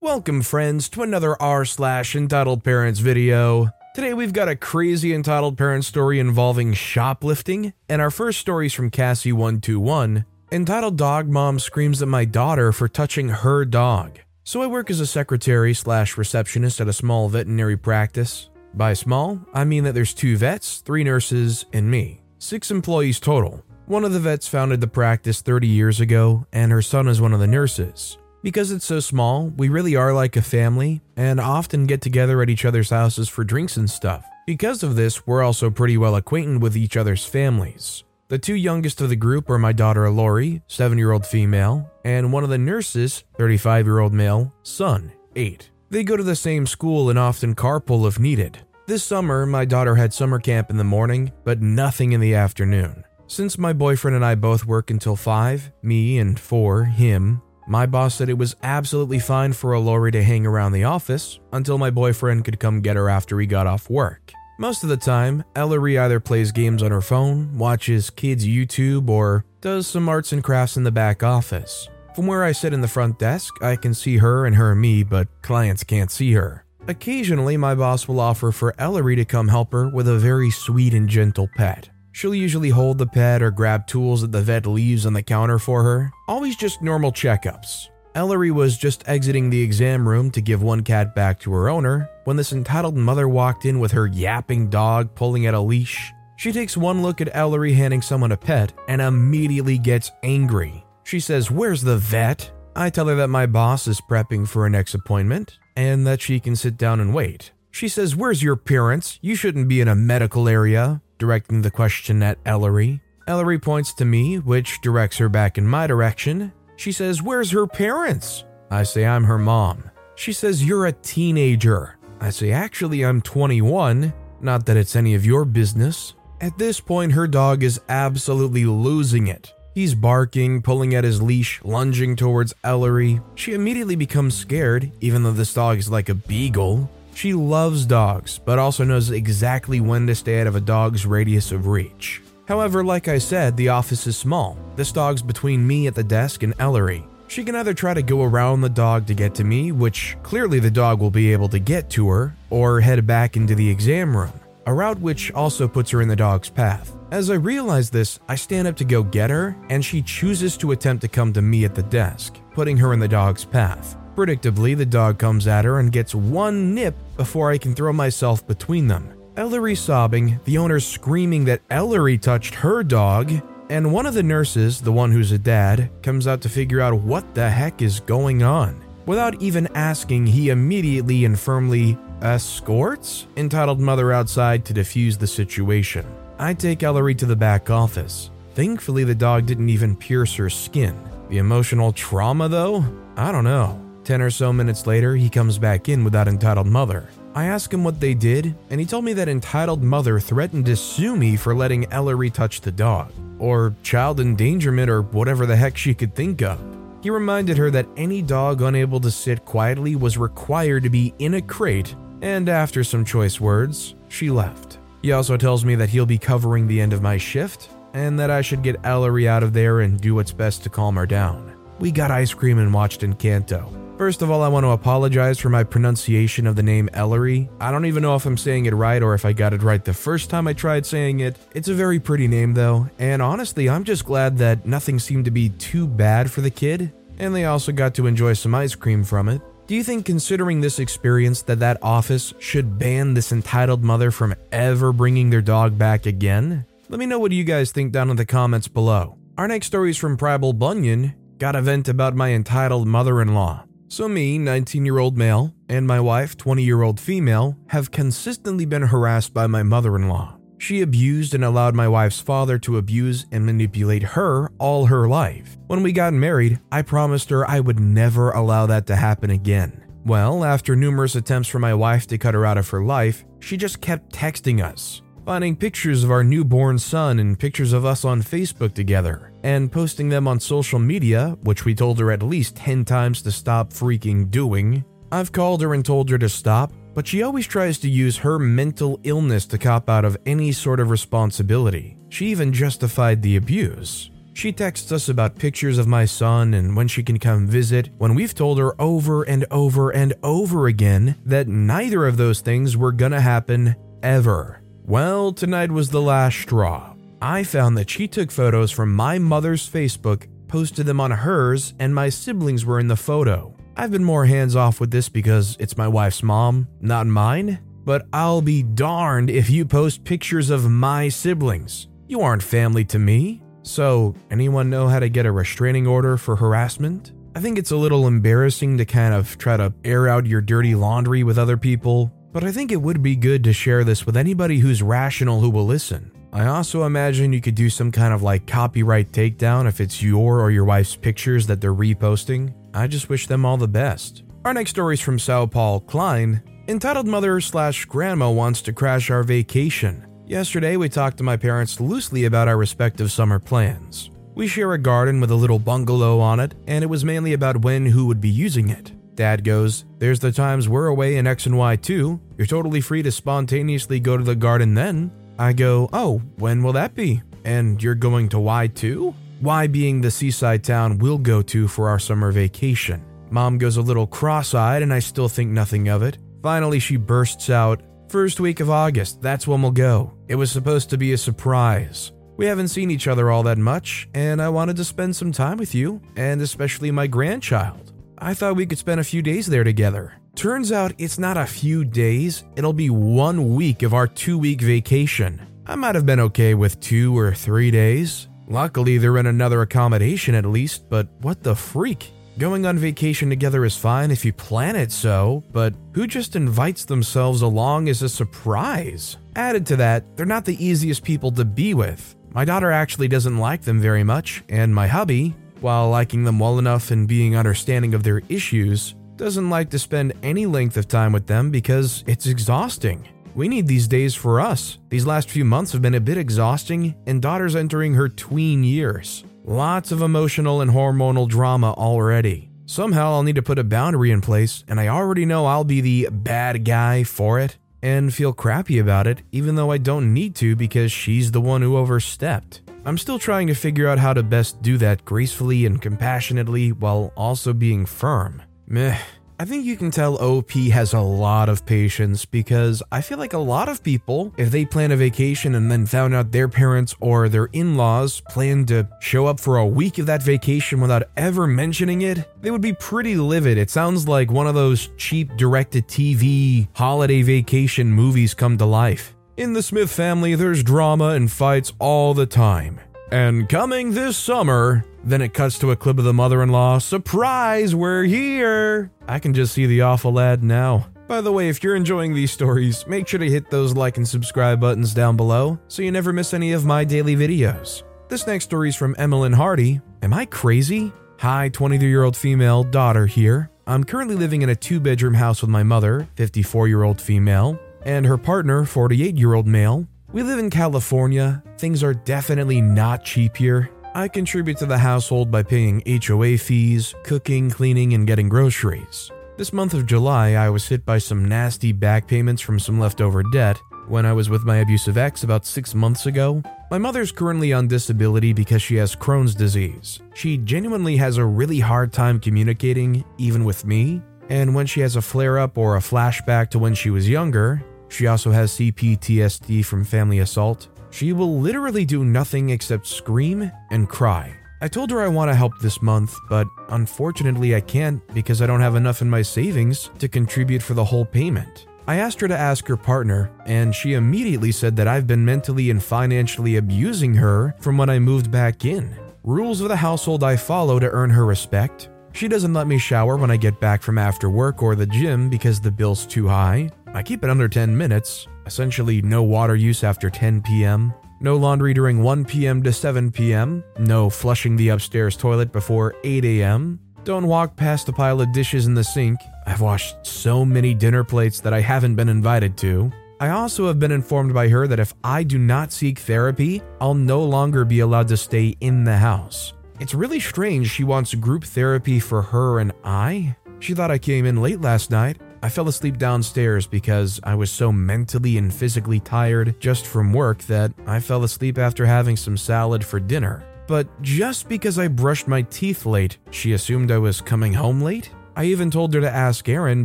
Welcome, friends, to another r slash entitled parents video. Today we've got a crazy entitled parent story involving shoplifting, and our first story is from Cassie121, entitled Dog Mom Screams at My Daughter for Touching Her Dog. So I work as a secretary slash receptionist at a small veterinary practice. By small, I mean that there's two vets, three nurses, and me. Six employees total. One of the vets founded the practice 30 years ago, and her son is one of the nurses. Because it's so small, we really are like a family and often get together at each other's houses for drinks and stuff. Because of this, we're also pretty well acquainted with each other's families. The two youngest of the group are my daughter Lori, 7 year old female, and one of the nurses, 35 year old male, son, 8. They go to the same school and often carpool if needed. This summer, my daughter had summer camp in the morning, but nothing in the afternoon. Since my boyfriend and I both work until 5, me and 4, him, my boss said it was absolutely fine for Ellery to hang around the office until my boyfriend could come get her after he got off work. Most of the time, Ellery either plays games on her phone, watches kids' YouTube, or does some arts and crafts in the back office. From where I sit in the front desk, I can see her and her me, but clients can't see her. Occasionally, my boss will offer for Ellery to come help her with a very sweet and gentle pet. She'll usually hold the pet or grab tools that the vet leaves on the counter for her, always just normal checkups. Ellery was just exiting the exam room to give one cat back to her owner when this entitled mother walked in with her yapping dog pulling at a leash. She takes one look at Ellery handing someone a pet and immediately gets angry. She says, Where's the vet? I tell her that my boss is prepping for a next appointment and that she can sit down and wait. She says, Where's your parents? You shouldn't be in a medical area directing the question at Ellery. Ellery points to me, which directs her back in my direction. She says, Where's her parents? I say, I'm her mom. She says, You're a teenager. I say, Actually, I'm 21. Not that it's any of your business. At this point, her dog is absolutely losing it. He's barking, pulling at his leash, lunging towards Ellery. She immediately becomes scared, even though this dog is like a beagle. She loves dogs, but also knows exactly when to stay out of a dog's radius of reach. However, like I said, the office is small. This dog's between me at the desk and Ellery. She can either try to go around the dog to get to me, which clearly the dog will be able to get to her, or head back into the exam room, a route which also puts her in the dog's path. As I realize this, I stand up to go get her, and she chooses to attempt to come to me at the desk, putting her in the dog's path. Predictably, the dog comes at her and gets one nip before I can throw myself between them. Ellery sobbing, the owner screaming that Ellery touched her dog, and one of the nurses, the one who's a dad, comes out to figure out what the heck is going on. Without even asking, he immediately and firmly escorts entitled mother outside to defuse the situation. I take Ellery to the back office. Thankfully, the dog didn't even pierce her skin. The emotional trauma, though? I don't know. Ten or so minutes later, he comes back in without entitled mother. I ask him what they did, and he told me that entitled mother threatened to sue me for letting Ellery touch the dog, or child endangerment, or whatever the heck she could think of. He reminded her that any dog unable to sit quietly was required to be in a crate, and after some choice words, she left. He also tells me that he'll be covering the end of my shift, and that I should get Ellery out of there and do what's best to calm her down. We got ice cream and watched Encanto. First of all, I want to apologize for my pronunciation of the name Ellery. I don't even know if I'm saying it right or if I got it right the first time I tried saying it. It's a very pretty name though, and honestly, I'm just glad that nothing seemed to be too bad for the kid, and they also got to enjoy some ice cream from it. Do you think, considering this experience, that that office should ban this entitled mother from ever bringing their dog back again? Let me know what you guys think down in the comments below. Our next story is from Pribal Bunyan. Got a vent about my entitled mother in law. So, me, 19 year old male, and my wife, 20 year old female, have consistently been harassed by my mother in law. She abused and allowed my wife's father to abuse and manipulate her all her life. When we got married, I promised her I would never allow that to happen again. Well, after numerous attempts for my wife to cut her out of her life, she just kept texting us, finding pictures of our newborn son and pictures of us on Facebook together, and posting them on social media, which we told her at least 10 times to stop freaking doing. I've called her and told her to stop, but she always tries to use her mental illness to cop out of any sort of responsibility. She even justified the abuse. She texts us about pictures of my son and when she can come visit, when we've told her over and over and over again that neither of those things were gonna happen ever. Well, tonight was the last straw. I found that she took photos from my mother's Facebook, posted them on hers, and my siblings were in the photo. I've been more hands off with this because it's my wife's mom, not mine. But I'll be darned if you post pictures of my siblings. You aren't family to me. So, anyone know how to get a restraining order for harassment? I think it's a little embarrassing to kind of try to air out your dirty laundry with other people, but I think it would be good to share this with anybody who's rational who will listen. I also imagine you could do some kind of like copyright takedown if it's your or your wife's pictures that they're reposting. I just wish them all the best. Our next story is from Sao Paul Klein, entitled Mother slash Grandma Wants to Crash Our Vacation. Yesterday, we talked to my parents loosely about our respective summer plans. We share a garden with a little bungalow on it, and it was mainly about when who would be using it. Dad goes, There's the times we're away in X and Y too. You're totally free to spontaneously go to the garden then. I go, Oh, when will that be? And you're going to Y too? Y being the seaside town we'll go to for our summer vacation. Mom goes a little cross eyed, and I still think nothing of it. Finally, she bursts out, First week of August, that's when we'll go. It was supposed to be a surprise. We haven't seen each other all that much, and I wanted to spend some time with you, and especially my grandchild. I thought we could spend a few days there together. Turns out it's not a few days, it'll be one week of our two week vacation. I might have been okay with two or three days, Luckily, they're in another accommodation at least, but what the freak? Going on vacation together is fine if you plan it so, but who just invites themselves along as a surprise? Added to that, they're not the easiest people to be with. My daughter actually doesn't like them very much, and my hubby, while liking them well enough and being understanding of their issues, doesn't like to spend any length of time with them because it's exhausting. We need these days for us. These last few months have been a bit exhausting, and daughter's entering her tween years. Lots of emotional and hormonal drama already. Somehow I'll need to put a boundary in place, and I already know I'll be the bad guy for it and feel crappy about it, even though I don't need to because she's the one who overstepped. I'm still trying to figure out how to best do that gracefully and compassionately while also being firm. Meh. I think you can tell OP has a lot of patience because I feel like a lot of people, if they plan a vacation and then found out their parents or their in laws plan to show up for a week of that vacation without ever mentioning it, they would be pretty livid. It sounds like one of those cheap direct to TV holiday vacation movies come to life. In the Smith family, there's drama and fights all the time. And coming this summer, then it cuts to a clip of the mother in law. Surprise, we're here! I can just see the awful ad now. By the way, if you're enjoying these stories, make sure to hit those like and subscribe buttons down below so you never miss any of my daily videos. This next story is from Emmeline Hardy. Am I crazy? Hi, 23 year old female daughter here. I'm currently living in a two bedroom house with my mother, 54 year old female, and her partner, 48 year old male. We live in California. Things are definitely not cheap here. I contribute to the household by paying HOA fees, cooking, cleaning, and getting groceries. This month of July, I was hit by some nasty back payments from some leftover debt when I was with my abusive ex about six months ago. My mother's currently on disability because she has Crohn's disease. She genuinely has a really hard time communicating, even with me. And when she has a flare up or a flashback to when she was younger, she also has CPTSD from family assault. She will literally do nothing except scream and cry. I told her I want to help this month, but unfortunately I can't because I don't have enough in my savings to contribute for the whole payment. I asked her to ask her partner, and she immediately said that I've been mentally and financially abusing her from when I moved back in. Rules of the household I follow to earn her respect. She doesn't let me shower when I get back from after work or the gym because the bill's too high. I keep it under 10 minutes. essentially no water use after 10 p.m., no laundry during 1 p.m. to 7 p.m., no flushing the upstairs toilet before 8 a.m., don't walk past a pile of dishes in the sink. I've washed so many dinner plates that I haven't been invited to. I also have been informed by her that if I do not seek therapy, I'll no longer be allowed to stay in the house. It's really strange she wants group therapy for her and I. She thought I came in late last night. I fell asleep downstairs because I was so mentally and physically tired just from work that I fell asleep after having some salad for dinner. But just because I brushed my teeth late, she assumed I was coming home late? I even told her to ask Aaron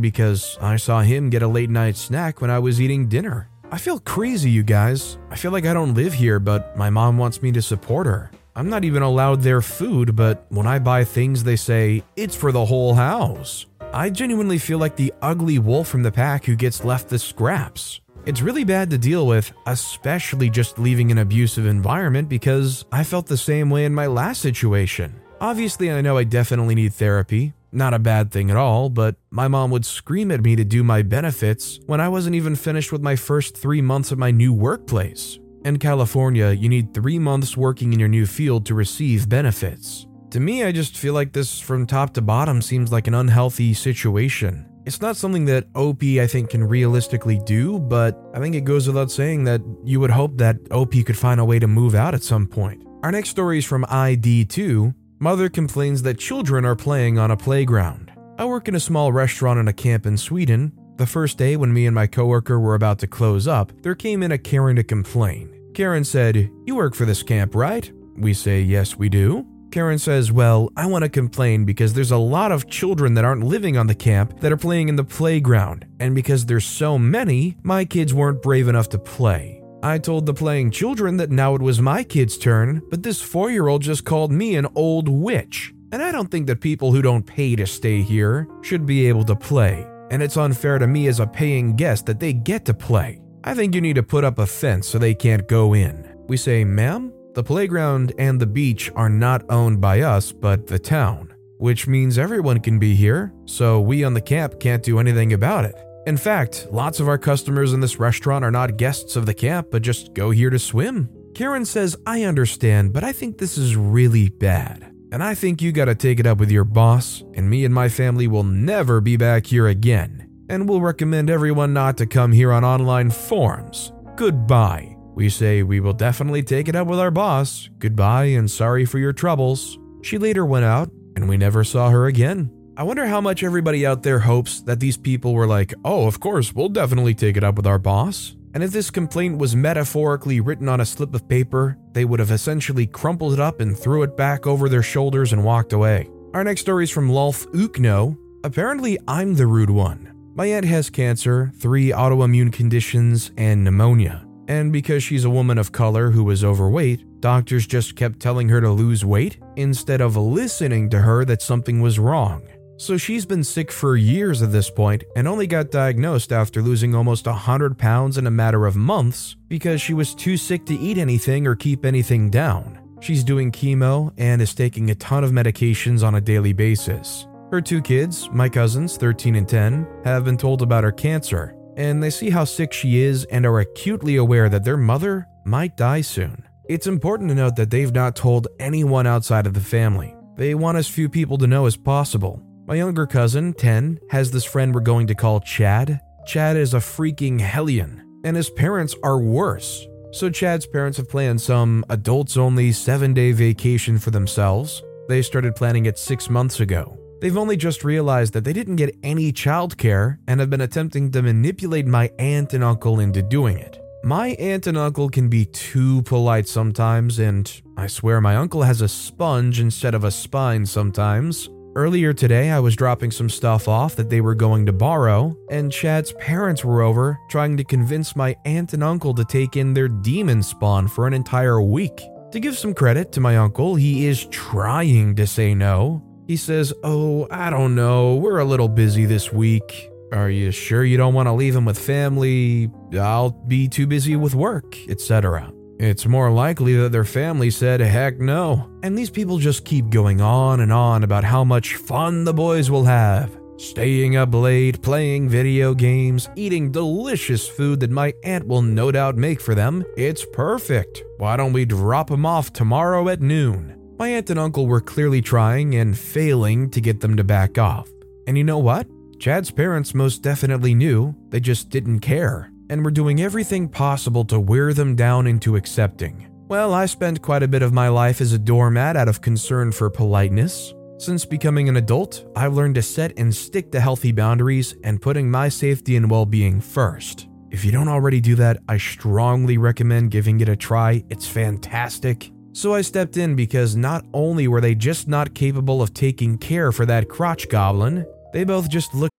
because I saw him get a late night snack when I was eating dinner. I feel crazy, you guys. I feel like I don't live here, but my mom wants me to support her. I'm not even allowed their food, but when I buy things, they say it's for the whole house. I genuinely feel like the ugly wolf from the pack who gets left the scraps. It's really bad to deal with, especially just leaving an abusive environment because I felt the same way in my last situation. Obviously, I know I definitely need therapy. Not a bad thing at all, but my mom would scream at me to do my benefits when I wasn't even finished with my first three months at my new workplace. In California, you need three months working in your new field to receive benefits. To me, I just feel like this from top to bottom seems like an unhealthy situation. It's not something that OP I think can realistically do, but I think it goes without saying that you would hope that OP could find a way to move out at some point. Our next story is from ID2. Mother complains that children are playing on a playground. I work in a small restaurant in a camp in Sweden. The first day when me and my coworker were about to close up, there came in a Karen to complain. Karen said, You work for this camp, right? We say, Yes, we do. Karen says, Well, I want to complain because there's a lot of children that aren't living on the camp that are playing in the playground, and because there's so many, my kids weren't brave enough to play. I told the playing children that now it was my kid's turn, but this four year old just called me an old witch. And I don't think that people who don't pay to stay here should be able to play. And it's unfair to me as a paying guest that they get to play. I think you need to put up a fence so they can't go in. We say, ma'am, the playground and the beach are not owned by us, but the town, which means everyone can be here, so we on the camp can't do anything about it. In fact, lots of our customers in this restaurant are not guests of the camp, but just go here to swim. Karen says, I understand, but I think this is really bad. And I think you gotta take it up with your boss, and me and my family will never be back here again and we'll recommend everyone not to come here on online forums. Goodbye. We say we will definitely take it up with our boss. Goodbye and sorry for your troubles. She later went out, and we never saw her again. I wonder how much everybody out there hopes that these people were like, oh, of course, we'll definitely take it up with our boss. And if this complaint was metaphorically written on a slip of paper, they would have essentially crumpled it up and threw it back over their shoulders and walked away. Our next story is from Lolf Ukno. Apparently, I'm the rude one. My aunt has cancer, three autoimmune conditions, and pneumonia. And because she's a woman of color who was overweight, doctors just kept telling her to lose weight instead of listening to her that something was wrong. So she's been sick for years at this point and only got diagnosed after losing almost 100 pounds in a matter of months because she was too sick to eat anything or keep anything down. She's doing chemo and is taking a ton of medications on a daily basis. Her two kids, my cousins, 13 and 10, have been told about her cancer, and they see how sick she is and are acutely aware that their mother might die soon. It's important to note that they've not told anyone outside of the family. They want as few people to know as possible. My younger cousin, 10, has this friend we're going to call Chad. Chad is a freaking hellion, and his parents are worse. So, Chad's parents have planned some adults only seven day vacation for themselves. They started planning it six months ago. They've only just realized that they didn't get any childcare and have been attempting to manipulate my aunt and uncle into doing it. My aunt and uncle can be too polite sometimes, and I swear my uncle has a sponge instead of a spine sometimes. Earlier today, I was dropping some stuff off that they were going to borrow, and Chad's parents were over trying to convince my aunt and uncle to take in their demon spawn for an entire week. To give some credit to my uncle, he is trying to say no, he says, Oh, I don't know, we're a little busy this week. Are you sure you don't want to leave him with family? I'll be too busy with work, etc. It's more likely that their family said, heck no. And these people just keep going on and on about how much fun the boys will have. Staying up late, playing video games, eating delicious food that my aunt will no doubt make for them. It's perfect. Why don't we drop them off tomorrow at noon? My aunt and uncle were clearly trying and failing to get them to back off. And you know what? Chad's parents most definitely knew, they just didn't care, and were doing everything possible to wear them down into accepting. Well, I spent quite a bit of my life as a doormat out of concern for politeness. Since becoming an adult, I've learned to set and stick to healthy boundaries and putting my safety and well being first. If you don't already do that, I strongly recommend giving it a try. It's fantastic. So I stepped in because not only were they just not capable of taking care for that crotch goblin, they both just looked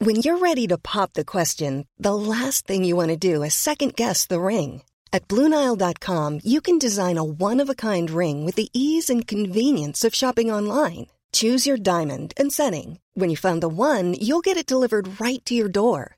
When you're ready to pop the question, the last thing you want to do is second guess the ring. At Bluenile.com, you can design a one of a kind ring with the ease and convenience of shopping online. Choose your diamond and setting. When you find the one, you'll get it delivered right to your door.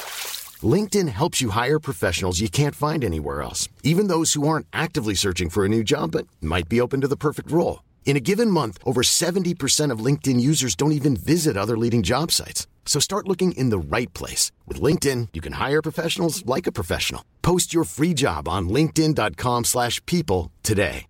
LinkedIn helps you hire professionals you can't find anywhere else, even those who aren't actively searching for a new job but might be open to the perfect role. In a given month, over 70% of LinkedIn users don't even visit other leading job sites. So start looking in the right place. With LinkedIn, you can hire professionals like a professional. Post your free job on linkedin.com slash people today.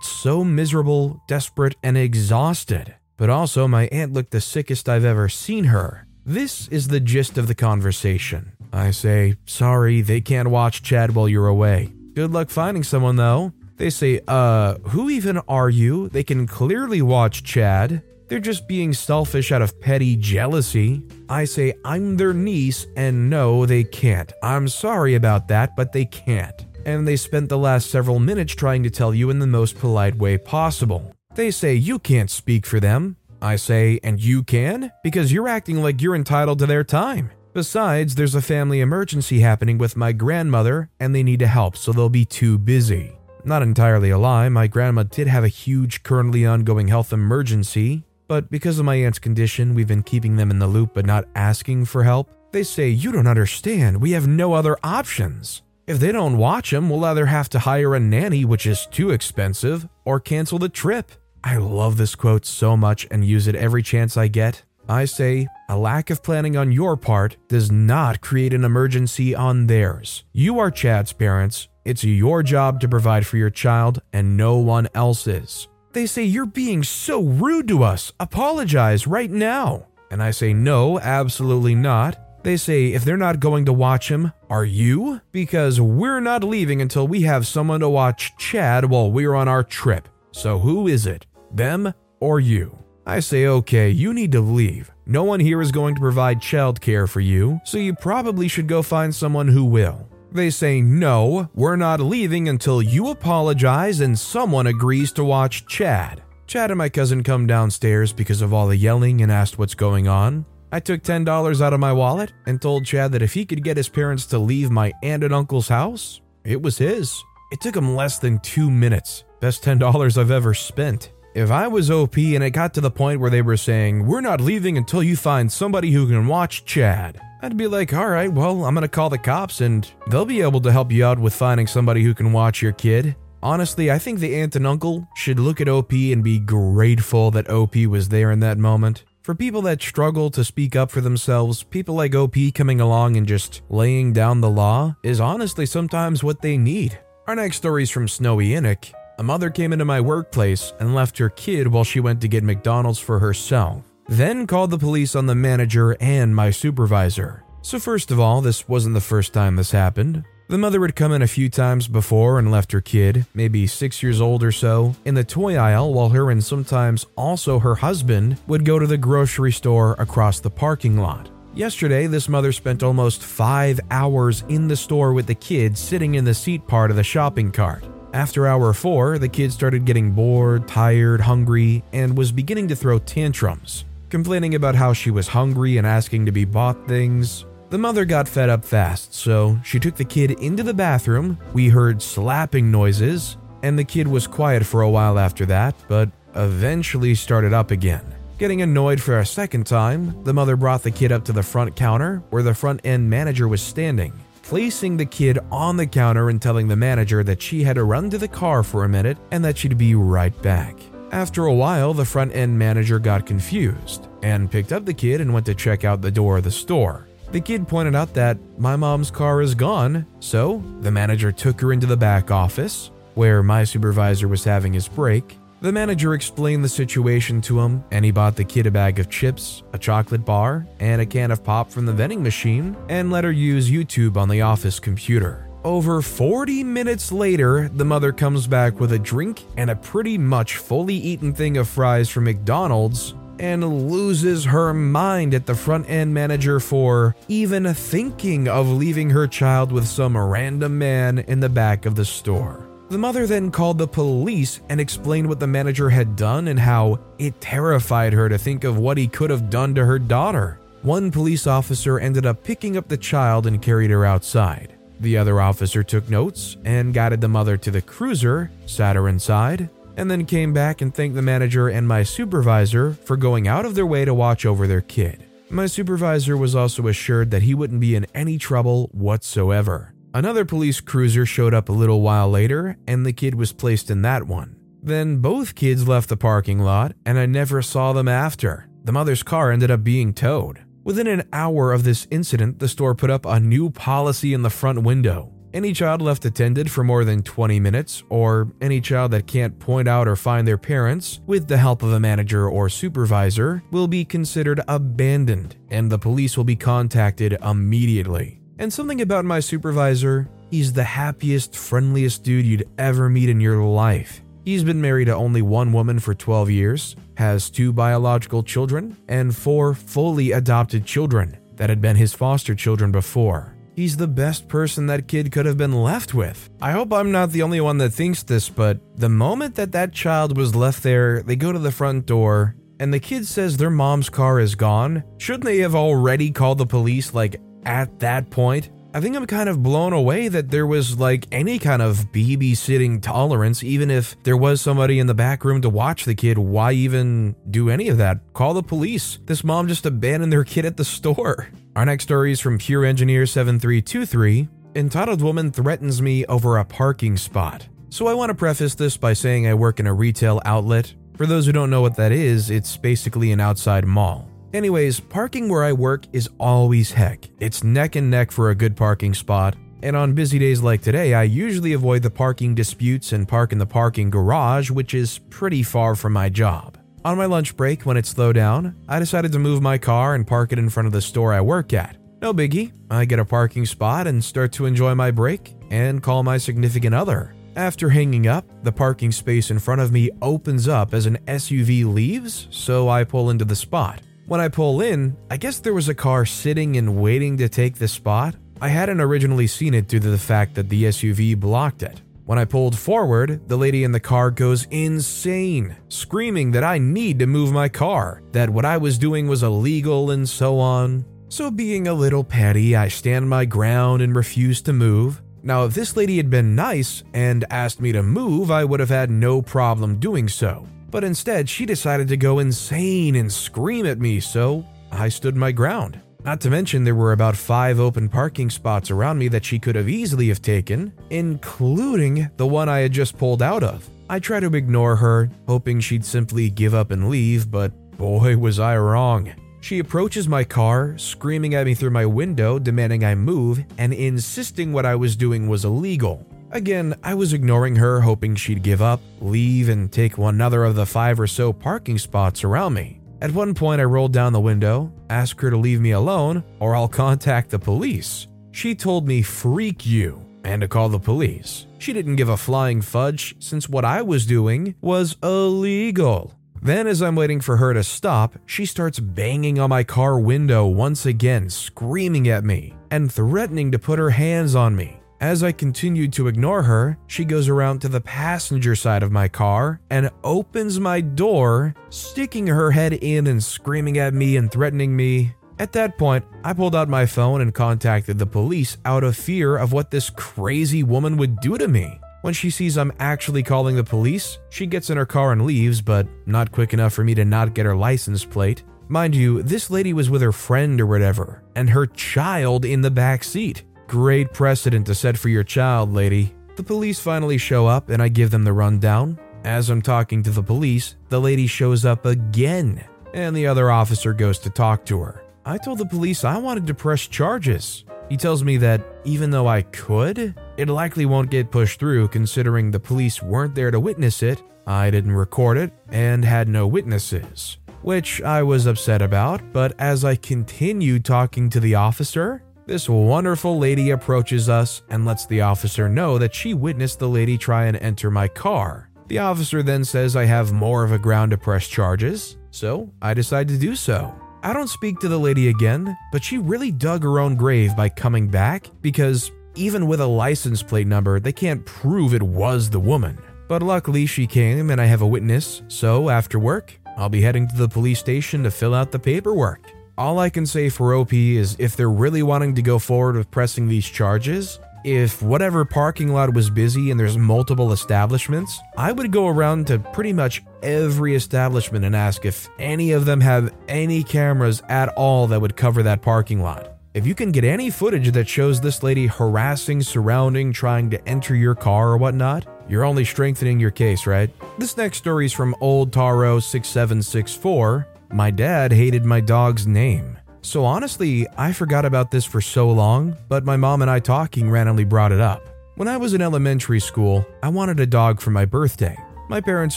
so miserable, desperate, and exhausted. But also, my aunt looked the sickest I've ever seen her. This is the gist of the conversation. I say, sorry, they can't watch Chad while you're away. Good luck finding someone, though. They say, uh, who even are you? They can clearly watch Chad. They're just being selfish out of petty jealousy. I say, I'm their niece, and no, they can't. I'm sorry about that, but they can't. And they spent the last several minutes trying to tell you in the most polite way possible. They say, You can't speak for them. I say, And you can? Because you're acting like you're entitled to their time. Besides, there's a family emergency happening with my grandmother, and they need to help, so they'll be too busy. Not entirely a lie, my grandma did have a huge, currently ongoing health emergency, but because of my aunt's condition, we've been keeping them in the loop but not asking for help. They say, You don't understand, we have no other options. If they don't watch them, we'll either have to hire a nanny, which is too expensive, or cancel the trip. I love this quote so much and use it every chance I get. I say, a lack of planning on your part does not create an emergency on theirs. You are Chad's parents. It's your job to provide for your child, and no one else's. They say, You're being so rude to us. Apologize right now. And I say, No, absolutely not. They say, If they're not going to watch him, are you? Because we're not leaving until we have someone to watch Chad while we're on our trip. So who is it? Them or you? I say, okay, you need to leave. No one here is going to provide childcare for you, so you probably should go find someone who will. They say, no, we're not leaving until you apologize and someone agrees to watch Chad. Chad and my cousin come downstairs because of all the yelling and asked what's going on. I took $10 out of my wallet and told Chad that if he could get his parents to leave my aunt and uncle's house, it was his. It took him less than two minutes. Best $10 I've ever spent. If I was OP and it got to the point where they were saying, We're not leaving until you find somebody who can watch Chad, I'd be like, Alright, well, I'm gonna call the cops and they'll be able to help you out with finding somebody who can watch your kid. Honestly, I think the aunt and uncle should look at OP and be grateful that OP was there in that moment. For people that struggle to speak up for themselves, people like OP coming along and just laying down the law is honestly sometimes what they need. Our next story is from Snowy Innick, a mother came into my workplace and left her kid while she went to get McDonald's for herself, then called the police on the manager and my supervisor. So, first of all, this wasn't the first time this happened. The mother had come in a few times before and left her kid, maybe six years old or so, in the toy aisle while her and sometimes also her husband would go to the grocery store across the parking lot. Yesterday, this mother spent almost five hours in the store with the kid sitting in the seat part of the shopping cart. After hour four, the kid started getting bored, tired, hungry, and was beginning to throw tantrums, complaining about how she was hungry and asking to be bought things. The mother got fed up fast, so she took the kid into the bathroom. We heard slapping noises, and the kid was quiet for a while after that, but eventually started up again. Getting annoyed for a second time, the mother brought the kid up to the front counter where the front end manager was standing, placing the kid on the counter and telling the manager that she had to run to the car for a minute and that she'd be right back. After a while, the front end manager got confused and picked up the kid and went to check out the door of the store. The kid pointed out that my mom's car is gone, so the manager took her into the back office, where my supervisor was having his break, the manager explained the situation to him, and he bought the kid a bag of chips, a chocolate bar, and a can of pop from the vending machine, and let her use YouTube on the office computer. Over 40 minutes later, the mother comes back with a drink and a pretty much fully eaten thing of fries from McDonald's and loses her mind at the front end manager for even thinking of leaving her child with some random man in the back of the store. The mother then called the police and explained what the manager had done and how it terrified her to think of what he could have done to her daughter. One police officer ended up picking up the child and carried her outside. The other officer took notes and guided the mother to the cruiser, sat her inside, and then came back and thanked the manager and my supervisor for going out of their way to watch over their kid. My supervisor was also assured that he wouldn't be in any trouble whatsoever. Another police cruiser showed up a little while later, and the kid was placed in that one. Then both kids left the parking lot, and I never saw them after. The mother's car ended up being towed. Within an hour of this incident, the store put up a new policy in the front window. Any child left attended for more than 20 minutes, or any child that can't point out or find their parents with the help of a manager or supervisor, will be considered abandoned, and the police will be contacted immediately. And something about my supervisor, he's the happiest, friendliest dude you'd ever meet in your life. He's been married to only one woman for 12 years, has two biological children, and four fully adopted children that had been his foster children before. He's the best person that kid could have been left with. I hope I'm not the only one that thinks this, but the moment that that child was left there, they go to the front door and the kid says their mom's car is gone. Shouldn't they have already called the police like at that point, I think I'm kind of blown away that there was like any kind of babysitting tolerance, even if there was somebody in the back room to watch the kid. Why even do any of that? Call the police. This mom just abandoned their kid at the store. Our next story is from Pure Engineer 7323. Entitled Woman Threatens Me Over a Parking Spot. So I want to preface this by saying I work in a retail outlet. For those who don't know what that is, it's basically an outside mall. Anyways, parking where I work is always heck. It's neck and neck for a good parking spot. And on busy days like today, I usually avoid the parking disputes and park in the parking garage, which is pretty far from my job. On my lunch break, when it slowed down, I decided to move my car and park it in front of the store I work at. No biggie, I get a parking spot and start to enjoy my break and call my significant other. After hanging up, the parking space in front of me opens up as an SUV leaves, so I pull into the spot. When I pull in, I guess there was a car sitting and waiting to take the spot. I hadn't originally seen it due to the fact that the SUV blocked it. When I pulled forward, the lady in the car goes insane, screaming that I need to move my car, that what I was doing was illegal, and so on. So, being a little petty, I stand my ground and refuse to move. Now, if this lady had been nice and asked me to move, I would have had no problem doing so. But instead, she decided to go insane and scream at me, so I stood my ground. Not to mention, there were about five open parking spots around me that she could have easily have taken, including the one I had just pulled out of. I tried to ignore her, hoping she'd simply give up and leave, but boy was I wrong. She approaches my car, screaming at me through my window, demanding I move, and insisting what I was doing was illegal. Again, I was ignoring her, hoping she'd give up, leave, and take one another of the five or so parking spots around me. At one point, I rolled down the window, asked her to leave me alone, or I'll contact the police. She told me, freak you, and to call the police. She didn't give a flying fudge since what I was doing was illegal. Then, as I'm waiting for her to stop, she starts banging on my car window once again, screaming at me and threatening to put her hands on me. As I continued to ignore her, she goes around to the passenger side of my car and opens my door, sticking her head in and screaming at me and threatening me. At that point, I pulled out my phone and contacted the police out of fear of what this crazy woman would do to me. When she sees I'm actually calling the police, she gets in her car and leaves, but not quick enough for me to not get her license plate. Mind you, this lady was with her friend or whatever, and her child in the back seat. Great precedent to set for your child, lady. The police finally show up and I give them the rundown. As I'm talking to the police, the lady shows up again, and the other officer goes to talk to her. I told the police I wanted to press charges. He tells me that even though I could, it likely won't get pushed through considering the police weren't there to witness it, I didn't record it, and had no witnesses. Which I was upset about, but as I continued talking to the officer, this wonderful lady approaches us and lets the officer know that she witnessed the lady try and enter my car. The officer then says I have more of a ground to press charges, so I decide to do so. I don't speak to the lady again, but she really dug her own grave by coming back because even with a license plate number, they can't prove it was the woman. But luckily, she came and I have a witness, so after work, I'll be heading to the police station to fill out the paperwork. All I can say for OP is if they're really wanting to go forward with pressing these charges, if whatever parking lot was busy and there's multiple establishments, I would go around to pretty much every establishment and ask if any of them have any cameras at all that would cover that parking lot. If you can get any footage that shows this lady harassing, surrounding, trying to enter your car or whatnot, you're only strengthening your case, right? This next story is from Old Taro 6764. My dad hated my dog's name. So honestly, I forgot about this for so long, but my mom and I talking randomly brought it up. When I was in elementary school, I wanted a dog for my birthday. My parents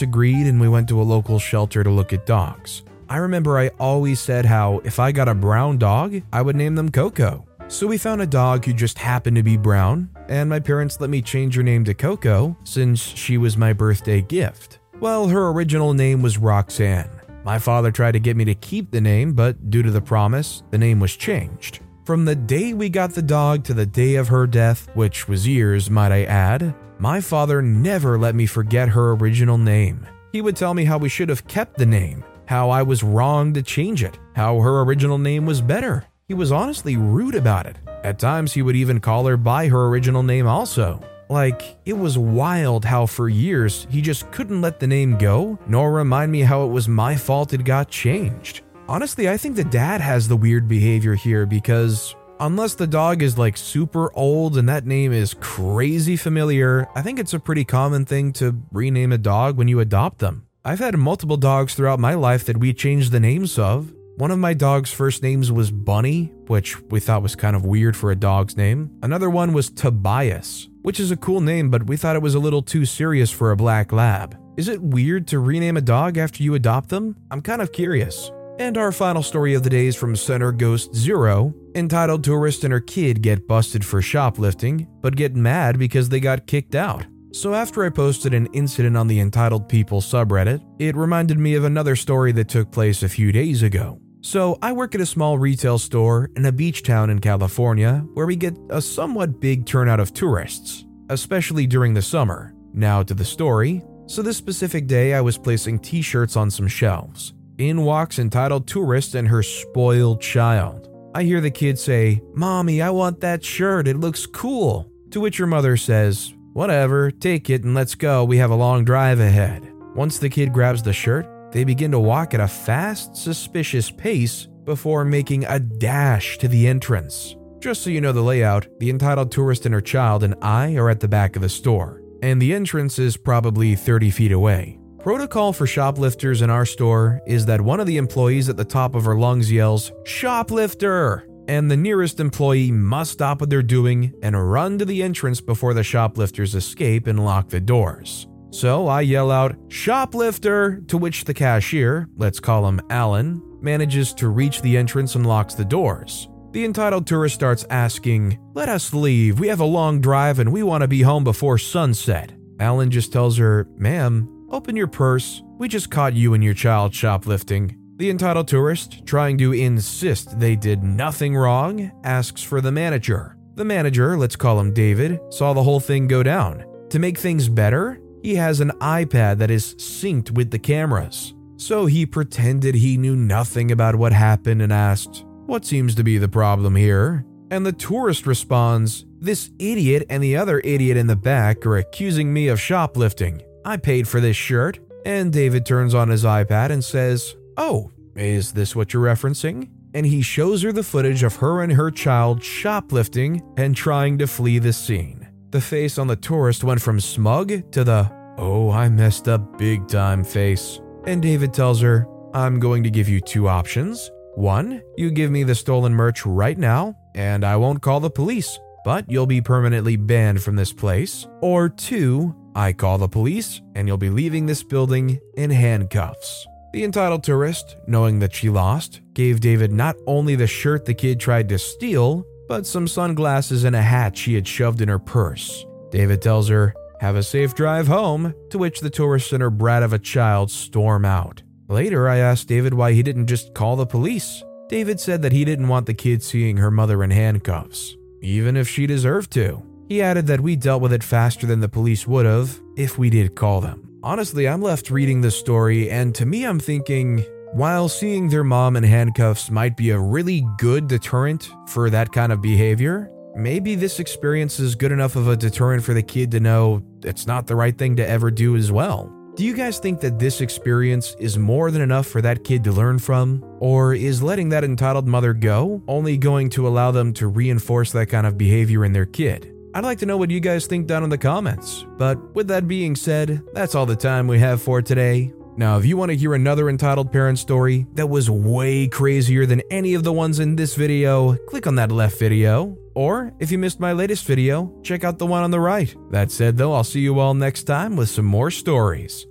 agreed and we went to a local shelter to look at dogs. I remember I always said how if I got a brown dog, I would name them Coco. So we found a dog who just happened to be brown, and my parents let me change her name to Coco since she was my birthday gift. Well, her original name was Roxanne. My father tried to get me to keep the name, but due to the promise, the name was changed. From the day we got the dog to the day of her death, which was years, might I add, my father never let me forget her original name. He would tell me how we should have kept the name, how I was wrong to change it, how her original name was better. He was honestly rude about it. At times, he would even call her by her original name, also. Like, it was wild how for years he just couldn't let the name go, nor remind me how it was my fault it got changed. Honestly, I think the dad has the weird behavior here because unless the dog is like super old and that name is crazy familiar, I think it's a pretty common thing to rename a dog when you adopt them. I've had multiple dogs throughout my life that we changed the names of. One of my dog's first names was Bunny, which we thought was kind of weird for a dog's name. Another one was Tobias, which is a cool name, but we thought it was a little too serious for a black lab. Is it weird to rename a dog after you adopt them? I'm kind of curious. And our final story of the day is from Center Ghost Zero, entitled Tourist and her kid get busted for shoplifting, but get mad because they got kicked out. So, after I posted an incident on the Entitled People subreddit, it reminded me of another story that took place a few days ago. So, I work at a small retail store in a beach town in California where we get a somewhat big turnout of tourists, especially during the summer. Now to the story. So, this specific day, I was placing t shirts on some shelves. In walks entitled Tourist and her spoiled child. I hear the kid say, Mommy, I want that shirt, it looks cool. To which her mother says, Whatever, take it and let's go, we have a long drive ahead. Once the kid grabs the shirt, they begin to walk at a fast, suspicious pace before making a dash to the entrance. Just so you know the layout, the entitled tourist and her child and I are at the back of the store, and the entrance is probably 30 feet away. Protocol for shoplifters in our store is that one of the employees at the top of her lungs yells, Shoplifter! And the nearest employee must stop what they're doing and run to the entrance before the shoplifters escape and lock the doors. So I yell out, Shoplifter! To which the cashier, let's call him Alan, manages to reach the entrance and locks the doors. The entitled tourist starts asking, Let us leave, we have a long drive and we want to be home before sunset. Alan just tells her, Ma'am, open your purse, we just caught you and your child shoplifting. The entitled tourist, trying to insist they did nothing wrong, asks for the manager. The manager, let's call him David, saw the whole thing go down. To make things better, he has an iPad that is synced with the cameras. So he pretended he knew nothing about what happened and asked, What seems to be the problem here? And the tourist responds, This idiot and the other idiot in the back are accusing me of shoplifting. I paid for this shirt. And David turns on his iPad and says, Oh, is this what you're referencing? And he shows her the footage of her and her child shoplifting and trying to flee the scene. The face on the tourist went from smug to the, Oh, I messed up big time face. And David tells her, I'm going to give you two options. One, you give me the stolen merch right now, and I won't call the police, but you'll be permanently banned from this place. Or two, I call the police, and you'll be leaving this building in handcuffs. The entitled tourist, knowing that she lost, gave David not only the shirt the kid tried to steal, but some sunglasses and a hat she had shoved in her purse. David tells her, Have a safe drive home, to which the tourist and her brat of a child storm out. Later, I asked David why he didn't just call the police. David said that he didn't want the kid seeing her mother in handcuffs, even if she deserved to. He added that we dealt with it faster than the police would have if we did call them. Honestly, I'm left reading this story, and to me, I'm thinking while seeing their mom in handcuffs might be a really good deterrent for that kind of behavior, maybe this experience is good enough of a deterrent for the kid to know it's not the right thing to ever do as well. Do you guys think that this experience is more than enough for that kid to learn from? Or is letting that entitled mother go only going to allow them to reinforce that kind of behavior in their kid? I'd like to know what you guys think down in the comments. But with that being said, that's all the time we have for today. Now, if you want to hear another entitled parent story that was way crazier than any of the ones in this video, click on that left video. Or if you missed my latest video, check out the one on the right. That said, though, I'll see you all next time with some more stories.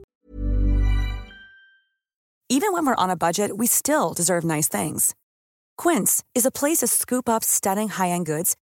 Even when we're on a budget, we still deserve nice things. Quince is a place to scoop up stunning high end goods